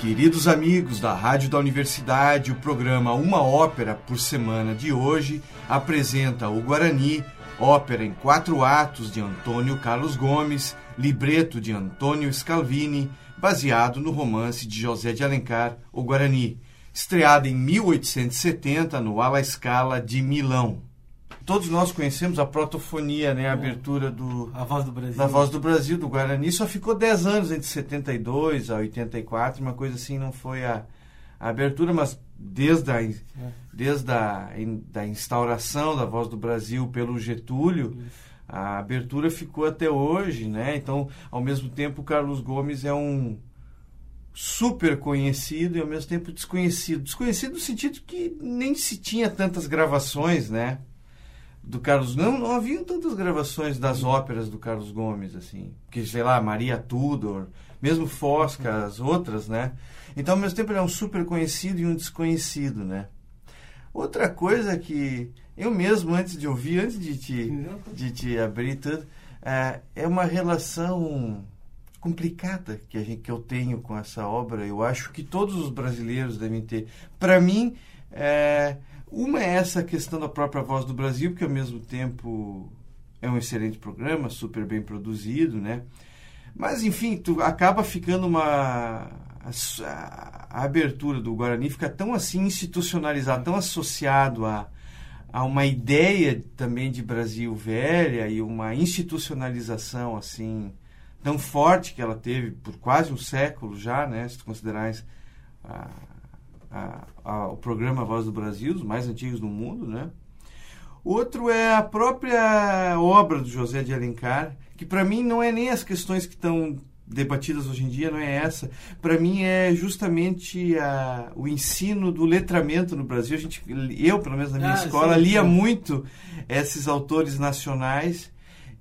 Queridos amigos da Rádio da Universidade, o programa Uma Ópera por Semana de hoje apresenta o Guarani, ópera em quatro atos de Antônio Carlos Gomes, libreto de Antônio Scalvini, baseado no romance de José de Alencar, O Guarani, estreada em 1870 no Alla Scala de Milão. Todos nós conhecemos a protofonia, né, a abertura do A voz do Brasil. da Voz do Brasil, do Guarani, só ficou 10 anos entre 72 a 84, uma coisa assim, não foi a, a abertura, mas desde, a, desde a in- da instauração da Voz do Brasil pelo Getúlio, a abertura ficou até hoje, né? Então, ao mesmo tempo, o Carlos Gomes é um super conhecido e ao mesmo tempo desconhecido. Desconhecido no sentido que nem se tinha tantas gravações, né? Do Carlos não não haviam tantas gravações das óperas do Carlos Gomes assim que sei lá Maria Tudor mesmo Fosca as outras né? Então ao mesmo tempo ele é um super conhecido e um desconhecido né? Outra coisa que eu mesmo antes de ouvir antes de te de te abrir tudo é, é uma relação complicada que a gente que eu tenho com essa obra. Eu acho que todos os brasileiros devem ter. Para mim é, uma é essa questão da própria voz do Brasil, que ao mesmo tempo é um excelente programa, super bem produzido, né? Mas enfim, tu acaba ficando uma a, abertura do Guarani fica tão assim institucionalizado, tão associado a, a uma ideia também de Brasil velha e uma institucionalização assim tão forte que ela teve por quase um século já, né? Se tu considerares a, a, a, o programa Voz do Brasil, os mais antigos do mundo, né? Outro é a própria obra do José de Alencar, que para mim não é nem as questões que estão debatidas hoje em dia, não é essa. Para mim é justamente a, o ensino do letramento no Brasil. A gente, eu, pelo menos na minha Ah, escola, sim, lia sim. muito esses autores nacionais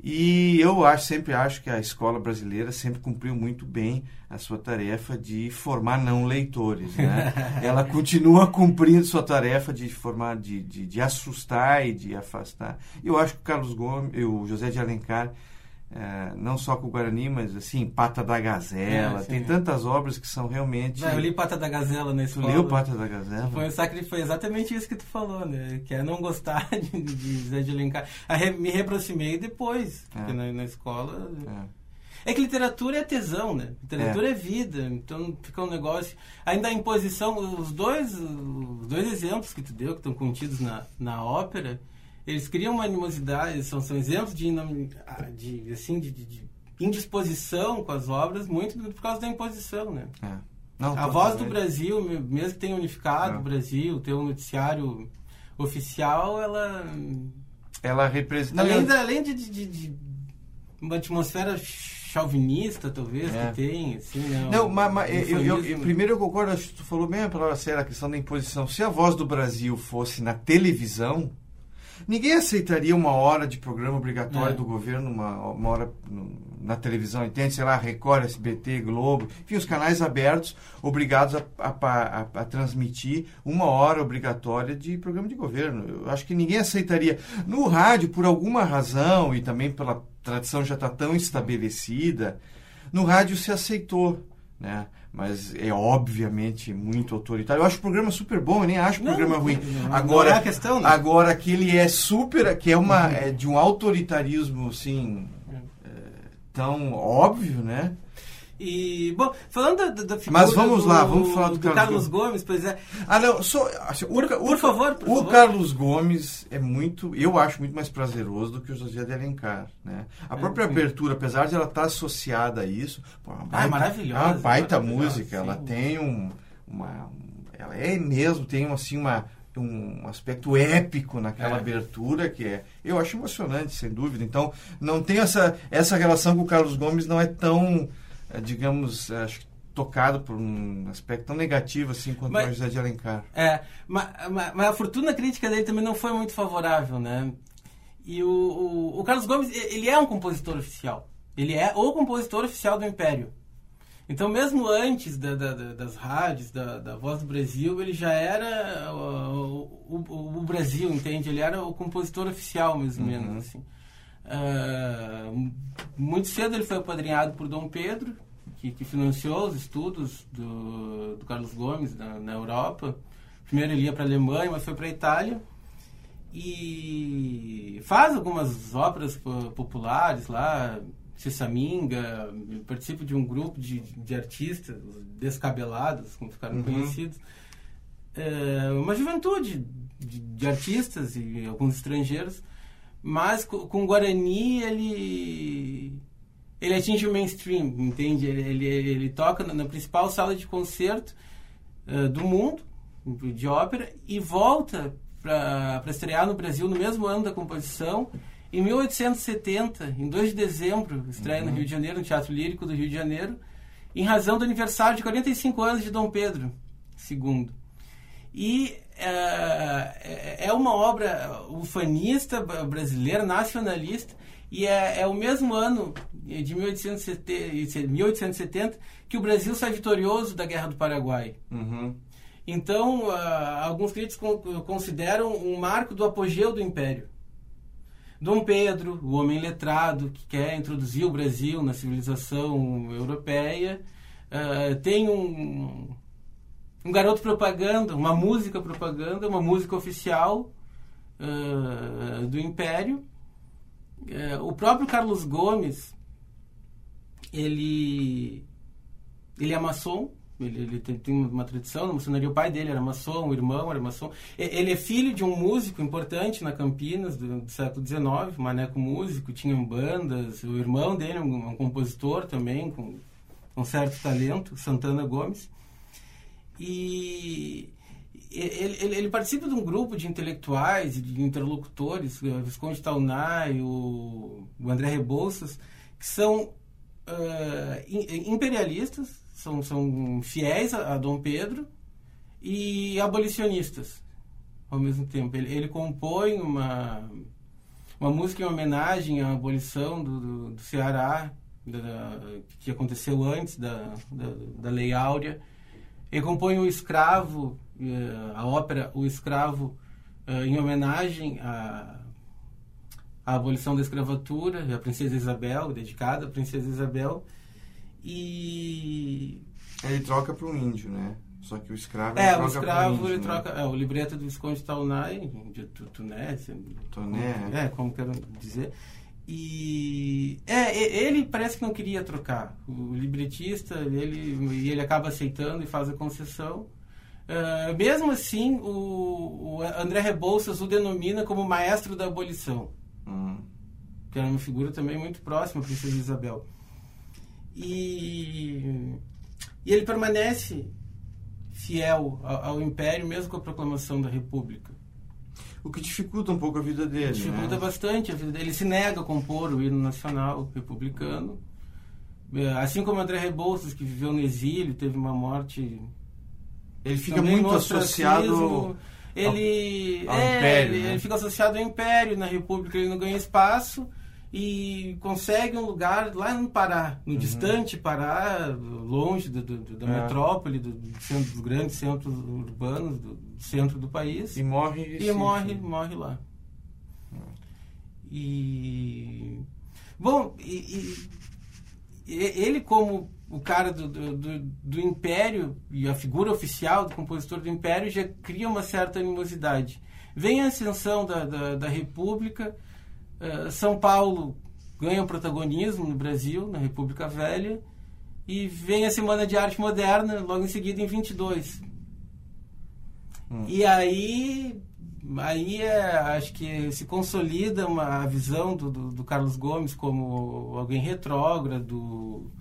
e eu acho, sempre acho que a escola brasileira sempre cumpriu muito bem a sua tarefa de formar não leitores. Né? Ela continua cumprindo sua tarefa de formar, de, de, de assustar e de afastar. Eu acho que o Carlos Gomes, o José de Alencar, eh, não só com o Guarani, mas assim, Pata da Gazela, É, sim. tem tantas obras que são realmente. Não, eu li Pata da Gazela Tu escola. leu Pata da Gazela? Foi, que foi exatamente isso que tu falou, né? Que é não gostar de, de Zé de Alencar. Re- me reaproximei depois, porque É. na, na escola... É. É que literatura é tesão, né? Literatura é. vida, então fica um negócio... Ainda a imposição, os dois, os dois exemplos que tu deu, que estão contidos na, na ópera, eles criam uma animosidade, são, são exemplos de, inom- de, assim, de, de- indisposição com as obras, muito por causa da imposição, né? É. Não, A voz do. Brasil, me- mesmo que tenha unificado É. o Brasil, ter um noticiário oficial, ela. Ela representa. além da, além de, de- de- uma atmosfera chauvinista, talvez, É. que tem, assim, né? Não, mas, mas eu, eu- eu- primeiro eu concordo, acho que tu falou bem a palavra séria, a questão da imposição. Se a voz do Brasil fosse na televisão, ninguém aceitaria uma hora de programa obrigatório É. do governo, uma, uma hora na televisão, entende? Sei lá, Record, SBT, Globo, enfim, os canais abertos, obrigados a, a, a- a transmitir uma hora obrigatória de programa de governo. Eu acho que ninguém aceitaria. No rádio, por alguma razão, e também pela tradição já está tão estabelecida, no rádio se aceitou, né? Mas é obviamente muito autoritário. Eu acho o programa super bom, eu nem acho o Não, programa ruim. não, não Agora, é a questão, né? agora que ele é super, que é uma é de um autoritarismo assim é, tão óbvio, né? E, bom, falando da, da- da figura Mas vamos do, lá, vamos falar do Carlos Carlos Gomes, pois é. Ah, não, só assim, Ca- o por favor, por o favor. Carlos Gomes é muito, eu acho muito mais prazeroso do que o José de Alencar, né? A própria sim. abertura, apesar de ela estar associada a isso, pô, é uma Ah, é maravilhosa, é uma baita maravilhosa, música, ela sim. tem um, uma, um- ela é mesmo tem assim uma um aspecto épico naquela É. abertura que é eu acho emocionante sem dúvida então não tem essa essa relação com o Carlos Gomes não é tão digamos acho que tocado por um aspecto tão negativo assim quanto Mas- o José de Alencar É, mas, mas, mas a fortuna crítica dele também não foi muito favorável, né? E o, o, o Carlos Gomes, ele é um compositor oficial. Ele é o compositor oficial do Império. Então, mesmo antes da- da- da- das rádios, da, da Voz do Brasil, ele já era o, o- o Brasil, entende? Ele era o compositor oficial, mais ou menos, assim. Ah, muito cedo ele foi apadrinhado por Dom Pedro, que, que financiou os estudos do, do Carlos Gomes na, na Europa. Primeiro ele ia para a Alemanha, mas foi para a Itália e faz algumas óperas populares lá, Sessaminga, participa de um grupo de, de artistas descabelados, como ficaram uhum. conhecidos. É, uma juventude de, de, artistas e alguns estrangeiros, mas com, com Guarani ele ele atinge o mainstream, entende? Ele, ele, ele toca na, na, principal sala de concerto uh, do mundo de ópera e volta para estrear no Brasil no mesmo ano da composição. Em 1870, em 2 de dezembro, estreia uhum. no Rio de Janeiro, no Teatro Lírico do Rio de Janeiro, em razão do aniversário de 45 anos de Dom Pedro II. E é uma obra ufanista brasileira, nacionalista, e é, é o mesmo ano de 1870, 1870 que o Brasil sai vitorioso da Guerra do Paraguai. Uhum. Então, uh, alguns críticos consideram um marco do apogeu do Império. Dom Pedro, o homem letrado que quer introduzir o Brasil na civilização europeia, uh, tem um, um garoto propaganda, uma música propaganda, uma música oficial uh, do Império. o próprio Carlos Gomes, ele, ele é maçom, ele, ele tem, tem, uma tradição na maçonaria. O pai dele era maçom, o irmão era maçom. Ele é filho de um músico importante na Campinas do, do século XIX, Maneco Músico, tinha bandas. O irmão dele é um, um compositor também, com um certo talento, Santana Gomes. E ele, ele, ele, participa de um grupo de intelectuais de interlocutores, o Visconde Taunay, o, o André Rebouças, que são uh, imperialistas, são, são fiéis a, a Dom Pedro e abolicionistas ao mesmo tempo. Ele, ele compõe uma, uma música em homenagem à abolição do, do, do Ceará, da, que aconteceu antes da, da, da, Lei Áurea. Ele compõe o Escravo, eh, a ópera O Escravo, eh, em homenagem à, à abolição da escravatura, a Princesa Isabel, dedicada à Princesa Isabel. E. Ele troca para um índio, né? Só que o escravo É, o escravo índio, ele né? troca. É, o libreto do Visconde Taunay, de Tuné. Toné. É, como quero dizer. E é, ele parece que não queria trocar. O libretista, ele, ele acaba aceitando e faz a concessão. Uh, mesmo assim, o, o, André Rebouças o denomina como maestro da abolição. Hum. Que era uma figura também muito próxima à Princesa Isabel. E, e ele permanece fiel ao, ao, Império, mesmo com a proclamação da República. O que dificulta um pouco a vida dele. Dificulta né? bastante a vida dele. Ele se nega a compor o hino nacional republicano. É, assim como André Rebouças, que viveu no exílio, teve uma morte. Ele fica muito associado. Ele, ao, ao é, império, ele, né? ele fica associado ao império. Na República ele não ganha espaço e consegue um lugar lá no Pará, no uhum. distante Pará, longe do, do, da é. metrópole, do, do centro, dos grandes centros urbanos, do, centro do país. E morre E morre, morre lá. Uhum. E. Bom, e, e, ele, como o cara do, do, do, Império e a figura oficial do compositor do Império, já cria uma certa animosidade. Vem a ascensão da, da, da República eh, São Paulo ganha um protagonismo no Brasil, na República Velha, e vem a Semana de Arte Moderna, logo em seguida, em 22. Hum. E aí, aí é, acho que se consolida uma, a visão do, do, do Carlos Gomes como alguém retrógrado,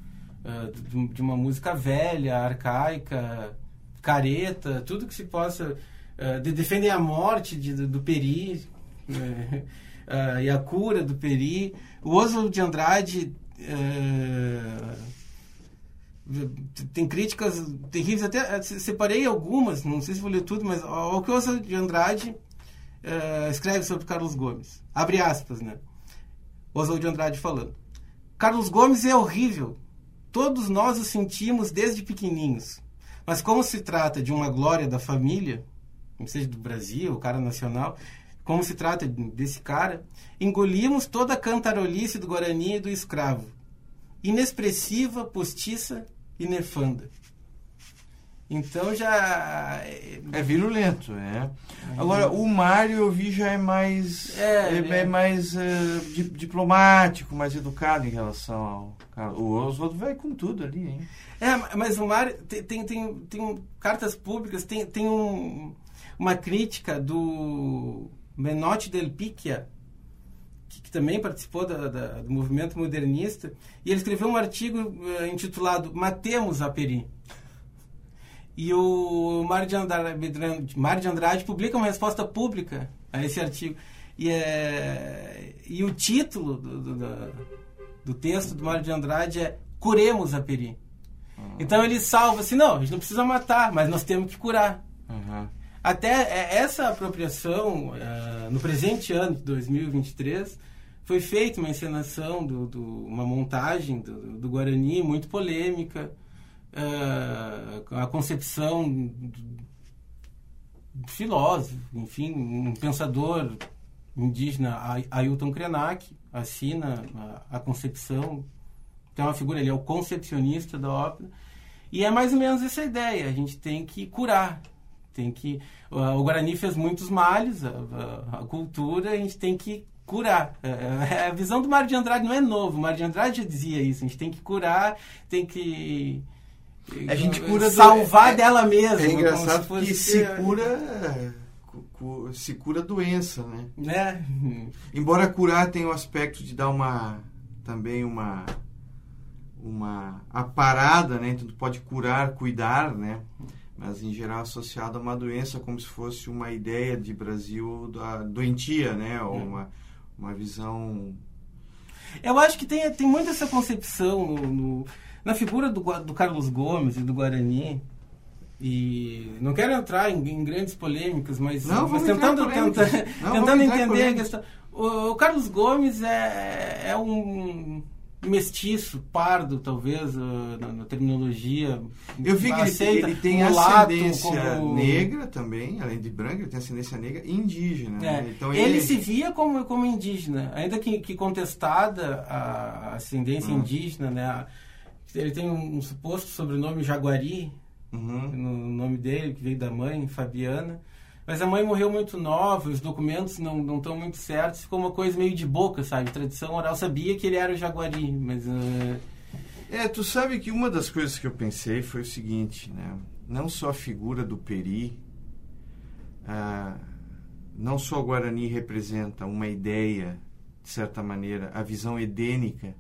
uh, de uma música velha, arcaica, careta, tudo que se possa... Uh, de, defender a morte de, do, do Peri. Uh, e a cura do Peri. O Oswald de Andrade tem críticas terríveis, até separei algumas, não sei se vou ler tudo, mas o que o Oswald de Andrade uh, escreve sobre Carlos Gomes. Abre aspas, né? Oswald de Andrade falando. Carlos Gomes é horrível. Todos nós o sentimos desde pequenininhos. Mas como se trata de uma glória da família, seja do Brasil, o cara nacional, como se trata desse cara, engolimos toda a cantarolice do Guarani e do escravo. inexpressiva, postiça e nefanda. Então já. É virulento, é. Agora, o Mário eu vi já é mais. É, é, é. é mais di- diplomático, mais educado em relação ao. O Oswaldo vai com tudo ali, hein? É, mas o Mário tem, tem, tem, tem cartas públicas, tem, tem um- uma crítica do Menotti del Picchia, que, que também participou da- da- do movimento modernista, e ele escreveu um artigo eh, intitulado Matemos a Peri. E o Mário de Andrade, Mário de Andrade publica uma resposta pública a esse artigo. E, é, e o título do, do, do texto do Mário de Andrade é Curemos a Peri. Então ele salva assim, não, a gente não precisa matar, mas nós temos que curar. Aham. Até é, essa apropriação, eh, no presente ano de 2023, foi feita uma encenação, do, do- uma montagem do, do Guarani muito polêmica, a concepção filósofo, enfim, um pensador indígena, Ai- Ailton Krenak, assina a, concepção. Tem uma figura, ele é o concepcionista da ópera. E é mais ou menos essa ideia, a gente tem que curar, tem que o Guarani fez muitos males a, a- a cultura a gente tem que curar É, é, a visão do Mário de Andrade não é novo o Mário de Andrade já dizia isso a gente tem que curar tem que A gente cura do- salvar é- dela mesma É engraçado se que se cura. cu- cu- Se cura a doença, né? né Embora curar tenha o aspecto de dar uma também uma uma aparada, né? Então tu pode curar, cuidar, né? Mas em geral associado a uma doença como se fosse uma ideia de Brasil da doentia, né? Ou uma uma visão Eu acho que tem, tem muito essa concepção no, no- na figura do, do Carlos Gomes e do Guarani. E não quero entrar em, em grandes polêmicas, mas, Não, mas tentando, tenta- Não, tentando entender a questão. O, o Carlos Gomes é, é um mestiço, pardo, talvez, uh, na, na terminologia. Eu vi que ele, Aceita, ele tem mulato ascendência como- negra também, além de branca, ele tem ascendência negra e indígena. É, né? Então ele, se via como, como indígena, ainda que, que contestada a ascendência Hum. indígena, né? Ele tem um, um suposto sobrenome Jaguari, Uhum. no nome dele, que veio da mãe, Fabiana. Mas a mãe morreu muito nova, os documentos não não estão muito certos, ficou uma coisa meio de boca, sabe? Tradição oral sabia que ele era o Jaguari, mas eh, É, tu sabe que uma das coisas que eu pensei foi o seguinte, né? Não só a figura do Peri, ah, não só o Guarani representa uma ideia, de certa maneira, a visão edênica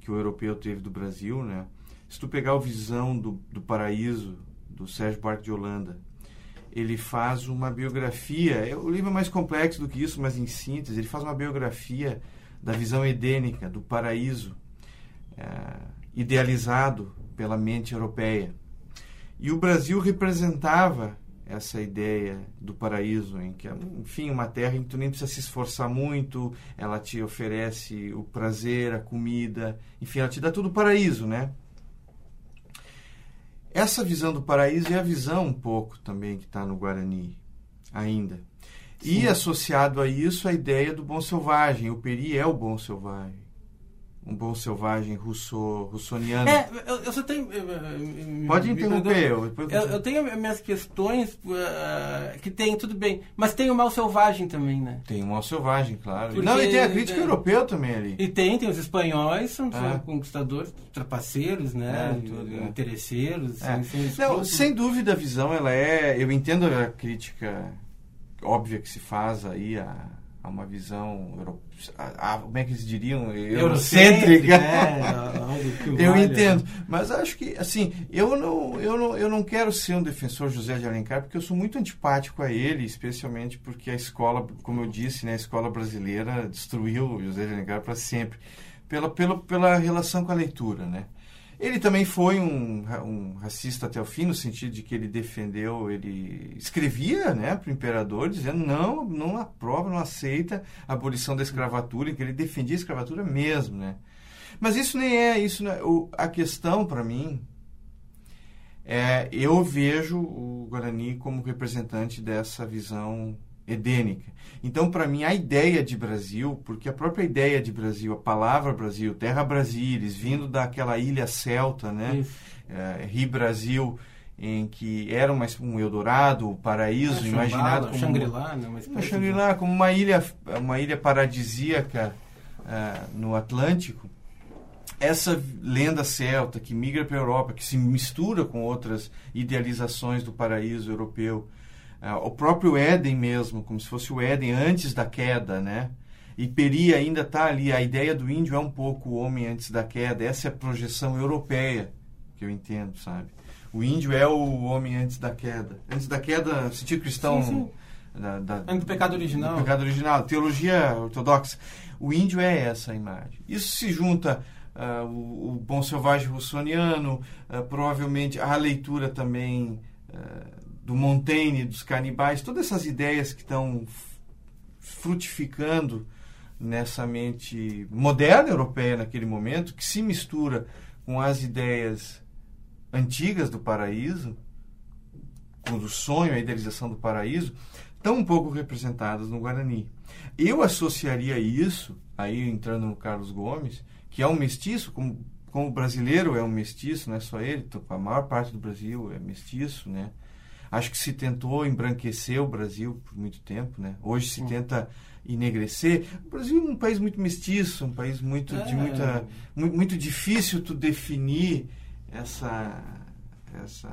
que o europeu teve do Brasil, né? Se tu pegar a visão do, do paraíso do Sérgio Buarque de Holanda, ele faz uma biografia, é, o livro é mais complexo do que isso, mas em síntese, ele faz uma biografia da visão edênica, do paraíso, eh, idealizado pela mente europeia. E o Brasil representava essa ideia do paraíso, em que, é, enfim, uma terra em que tu nem precisa se esforçar muito, ela te oferece o prazer, a comida, enfim, ela te dá tudo paraíso, né? Essa visão do paraíso é a visão um pouco também que está no Guarani ainda. E Sim. associado a isso a ideia do bom selvagem. O Peri é o bom selvagem. Um bom selvagem russo, russoniano. É, eu, eu só tenho. eh, eh, Pode interromper. Eu, Eu, eu tenho minhas questões eh, que tem, tudo bem. Mas tem o mal selvagem também, né? Tem um mal selvagem, claro. Porque- Não, e tem a crítica é. europeia também ali. E tem, tem os espanhóis, são, É. conquistadores, trapaceiros, né? É, é. Interesseiros. É. sem- sem Não, sem dúvida a visão, ela é. Eu entendo a crítica óbvia que se faz aí a, a uma visão. euro- a- a- como é que eles diriam? Eurocêntrica. É, Eu valha. entendo, mas acho que assim, eu não, eu não, eu não quero ser um defensor José de Alencar porque eu sou muito antipático a ele, especialmente porque a escola, como eu disse, né, a escola brasileira destruiu José de Alencar para sempre, pela, pela, pela relação com a leitura, né? Ele também foi um, um racista até o fim, no sentido de que ele defendeu, ele escrevia né, para o imperador, dizendo não, não aprova, não aceita a abolição da escravatura, que ele defendia a escravatura mesmo. Né? Mas isso nem é, isso é- o, a questão para mim é, eu vejo o Guarani como representante dessa visão edênica. Então, para mim, a ideia de Brasil, porque a própria ideia de Brasil, a palavra Brasil, Terra Brasilis, vindo daquela ilha celta, né? É, Rio Brasil, em que era uma, um Eldorado, um paraíso, é, imaginado como Shangri-La, né? uma Shangri-La, como uma ilha, uma ilha paradisíaca uh, no Atlântico. Essa lenda celta que migra para a Europa, que se mistura com outras idealizações do paraíso europeu, o próprio Éden mesmo, como se fosse o Éden antes da queda, né? E Peri ainda está ali. A ideia do índio é um pouco o homem antes da queda. Essa é a projeção europeia que eu entendo, sabe? O índio é o homem antes da queda. Antes da queda, sentido cristão. Sim, sim. Da, da, antes do pecado original. Do pecado original, teologia ortodoxa. O índio é essa imagem. Isso se junta uh, o, o, bom selvagem russoniano, uh, provavelmente a leitura também uh, do Montaigne, dos canibais, todas essas ideias que estão frutificando nessa mente moderna europeia naquele momento, que se mistura com as ideias antigas do paraíso, com o sonho, a idealização do paraíso, tão pouco representadas no Guarani. Eu associaria isso, aí entrando no Carlos Gomes, que é um mestiço, como, como brasileiro é um mestiço, não é só ele, a maior parte do Brasil é mestiço, né? Acho que se tentou embranquecer o Brasil por muito tempo, né? Hoje se tenta enegrecer. O Brasil é um país muito mestiço, um país muito é. de muita muito, muito difícil tu definir essa essa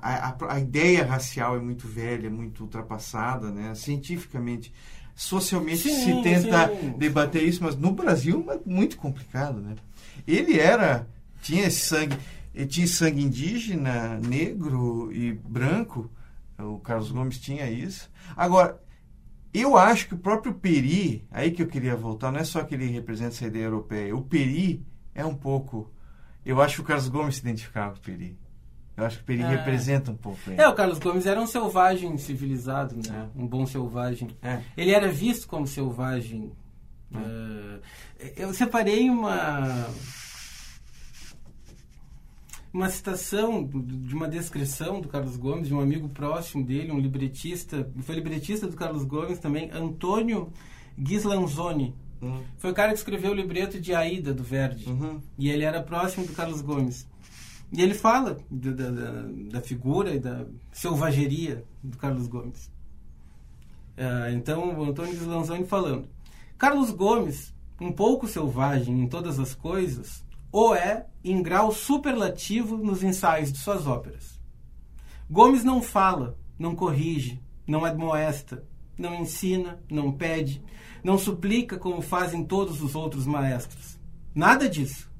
a, a, a, ideia racial é muito velha, muito ultrapassada, né? Cientificamente, socialmente sim, se tenta sim. debater isso, mas no Brasil é muito complicado, né? Ele era tinha esse sangue, ele tinha sangue indígena, negro e branco. O Carlos Gomes tinha isso. Agora, eu acho que o próprio Peri, aí que eu queria voltar, não é só que ele representa essa ideia europeia. O Peri é um pouco eu acho que o Carlos Gomes se identificava com o Peri. Eu acho que o Peri é. representa um pouco ele. É, o Carlos Gomes era um selvagem civilizado, né? É. Um bom selvagem. É. Ele era visto como selvagem. Uh, eu separei uma uma citação de uma descrição do Carlos Gomes, de um amigo próximo dele, um libretista, foi libretista do Carlos Gomes também, Antônio Ghislanzoni. Uhum. Foi o cara que escreveu o libreto de Aida, do Verdi. Uhum. E ele era próximo do Carlos Gomes. E ele fala da, da, da figura e da selvageria do Carlos Gomes. Uh, então, o Antônio Lanzoni falando. Carlos Gomes, um pouco selvagem em todas as coisas, ou é em grau superlativo nos ensaios de suas óperas. Gomes não fala, não corrige, não admoesta, não ensina, não pede, não suplica como fazem todos os outros maestros. Nada disso.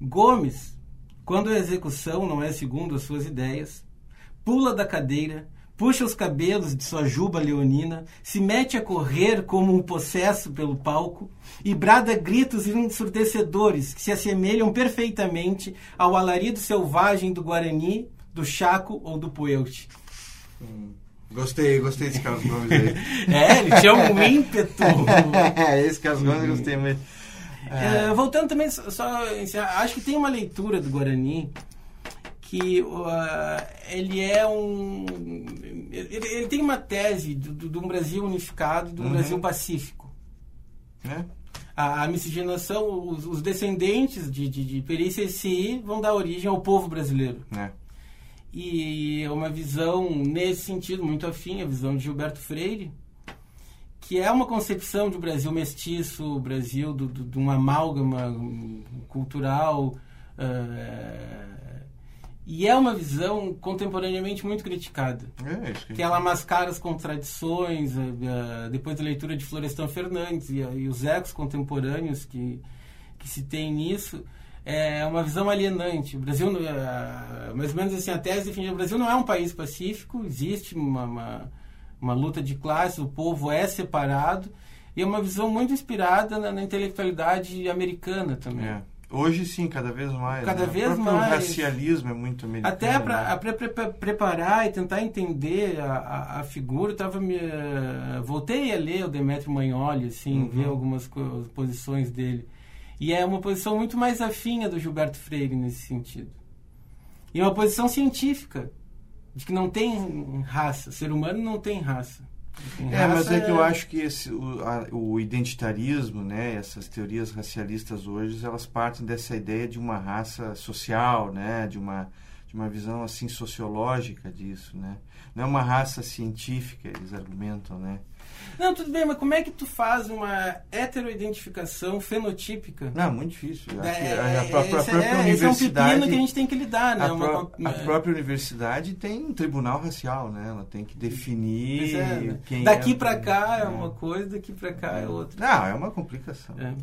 Gomes, quando a execução não é segundo as suas ideias, pula da cadeira, puxa os cabelos de sua juba leonina, se mete a correr como um possesso pelo palco e brada gritos ensurdecedores que se assemelham perfeitamente ao alarido selvagem do Guarani, do Chaco ou do Poeute. Hum. Gostei, gostei desse Carlos Gomes aí. é, ele tinha um ímpeto. é, esse Carlos Gomes eu gostei muito. É. É, voltando também, só acho que tem uma leitura do Guarani que uh, ele é um. Ele, ele, tem uma tese de um Brasil unificado, de um uhum. Brasil pacífico. É? A, a, miscigenação, os, os descendentes de, de, de Peri vão dar origem ao povo brasileiro. É e uma visão nesse sentido muito afim, a visão de Gilberto Freire, que é uma concepção de Brasil mestiço, o Brasil de um amálgama cultural, uh, e é uma visão contemporaneamente muito criticada. É, que, que ela mascara as contradições, uh, depois da leitura de Florestan Fernandes e, e os ecos contemporâneos que, que se tem nisso é uma visão alienante. O Brasil, mais ou menos assim, a tese defende o Brasil não é um país pacífico, existe uma, uma, uma, luta de classes, o povo é separado, e é uma visão muito inspirada na, na intelectualidade americana também. É. Hoje sim, cada vez mais. Cada né? vez mais. O racialismo é muito americano. Até para né? preparar e tentar entender a, a, a figura, tava me, uh, voltei a ler o Demetrio Magnoli, assim, uhum. ver algumas posições dele. E é uma posição muito mais afim do Gilberto Freire nesse sentido. E é uma posição científica, de que não tem raça, ser humano não tem raça. É, mas é que eu acho que esse, o, a, o, identitarismo, né, essas teorias racialistas hoje, elas partem dessa ideia de uma raça social, né, de uma, de uma visão assim sociológica disso, né. Não é uma raça científica, eles argumentam, né. Não, tudo bem, mas como é que tu faz uma heteroidentificação fenotípica? Não, muito difícil. É, a, a, própria, esse, própria é, universidade. É um pepino que a gente tem que lidar, né? A, uma, a é. própria universidade tem um tribunal racial, né? Ela tem que definir é, né? quem Daqui é, para cá é uma coisa, daqui para cá é outra. Não, é uma complicação. É.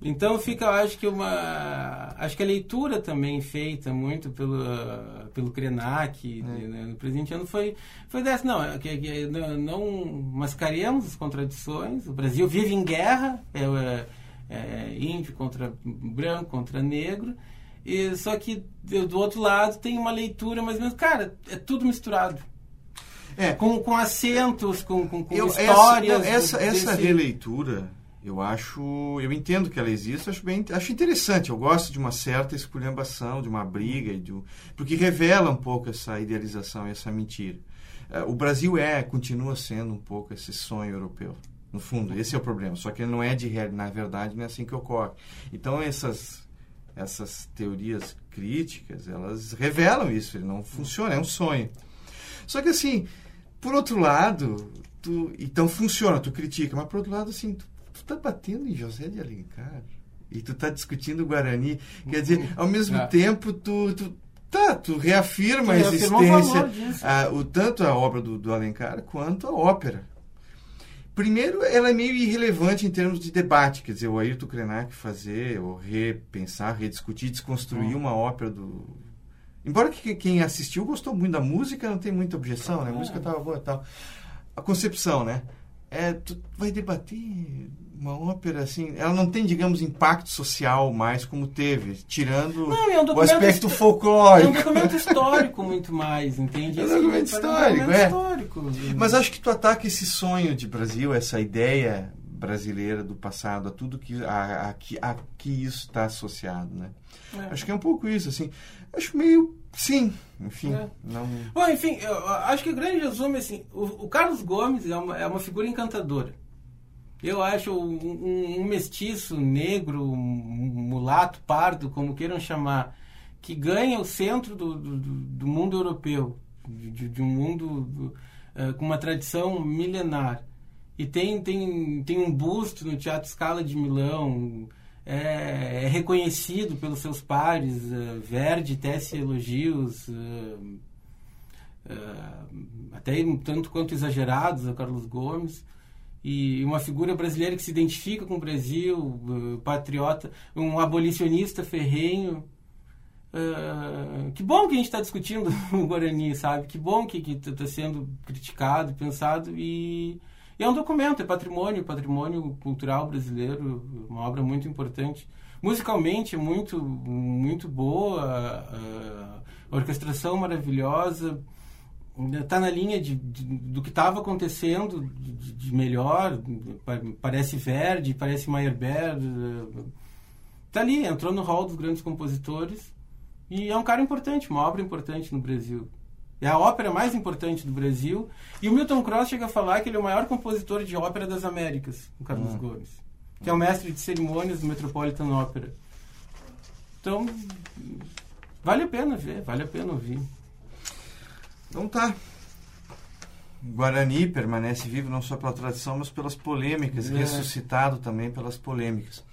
Então fica, eu acho que uma, acho que a leitura também feita muito pelo pelo Krenak né, no presente ano foi foi dessa, não, que, que não mascaria as contradições. O Brasil vive em guerra, é, é, é índio contra branco, contra negro. E, só que do outro lado tem uma leitura mais ou menos, cara, é tudo misturado. É. Com, com acentos, com, com, com eu, histórias. Essa, essa, essa releitura, eu acho. Eu entendo que ela existe, acho, bem, acho interessante. Eu gosto de uma certa esculhambação, de uma briga, de, porque revela um pouco essa idealização, essa mentira. É, o Brasil é, continua sendo um pouco esse sonho europeu. No fundo, esse é o problema. Só que ele não é de realidade, na verdade, não é assim que ocorre. Então, essas, essas teorias críticas, elas revelam isso. Ele não funciona, é um sonho. Só que, assim, por outro lado, tu, então funciona, tu critica, mas por outro lado, assim, tu, tu tá batendo em José de Alencar e tu tá discutindo Guarani. Quer dizer, ao mesmo é. tempo, tu, tu Tá, tu reafirma tu a existência, a, o, tanto a obra do, do Alencar quanto a ópera. Primeiro, ela é meio irrelevante em termos de debate, quer dizer, o Ayrton Krenak fazer, ou repensar, rediscutir, desconstruir uma ópera do... Embora que quem assistiu gostou muito da música, não tem muita objeção, né? A música estava boa e tal. A concepção, né? É, tu vai debater uma ópera assim, ela não tem, digamos, impacto social mais como teve, tirando não, é um o aspecto folclórico. É um documento histórico muito mais, entende? É um documento histórico, é. Histórico. Mas acho que tu ataca esse sonho de Brasil, essa ideia brasileira do passado, a tudo que a, a, a, a que isso está associado, né? É. Acho que é um pouco isso, assim. Acho meio Sim, enfim. É. Não... Bom, enfim, eu acho que o grande resumo é assim: o, o Carlos Gomes é uma, é uma figura encantadora. Eu acho um, um, mestiço negro, um mulato, pardo, como queiram chamar, que ganha o centro do, do, do mundo europeu, de, de um mundo do, uh, com uma tradição milenar. E tem, tem, tem um busto no Teatro Scala de Milão, é, é reconhecido pelos seus pares, uh, Verdi tece elogios, uh, até tanto quanto exagerados a Carlos Gomes e uma figura brasileira que se identifica com o Brasil, uh, patriota, um abolicionista ferrenho. Uh, que bom que a gente está discutindo o Guarani, sabe? Que bom que está sendo criticado, pensado e, e, é um documento, é patrimônio, patrimônio cultural brasileiro, uma obra muito importante. Musicalmente é muito, muito boa, a orquestração maravilhosa está na linha de, de, do que estava acontecendo de, de, melhor. Parece Verdi, parece Meyerbeer. Está ali, entrou no hall dos grandes compositores. E é um cara importante, uma obra importante no Brasil. É a ópera mais importante do Brasil. E o Milton Cross chega a falar que ele é o maior compositor de ópera das Américas, o Carlos hum. Gomes. Que é o mestre de cerimônias do Metropolitan Opera. Então, vale a pena ver, vale a pena ouvir. Então tá. Guarani permanece vivo não só pela tradição, mas pelas polêmicas, é. ressuscitado também pelas polêmicas.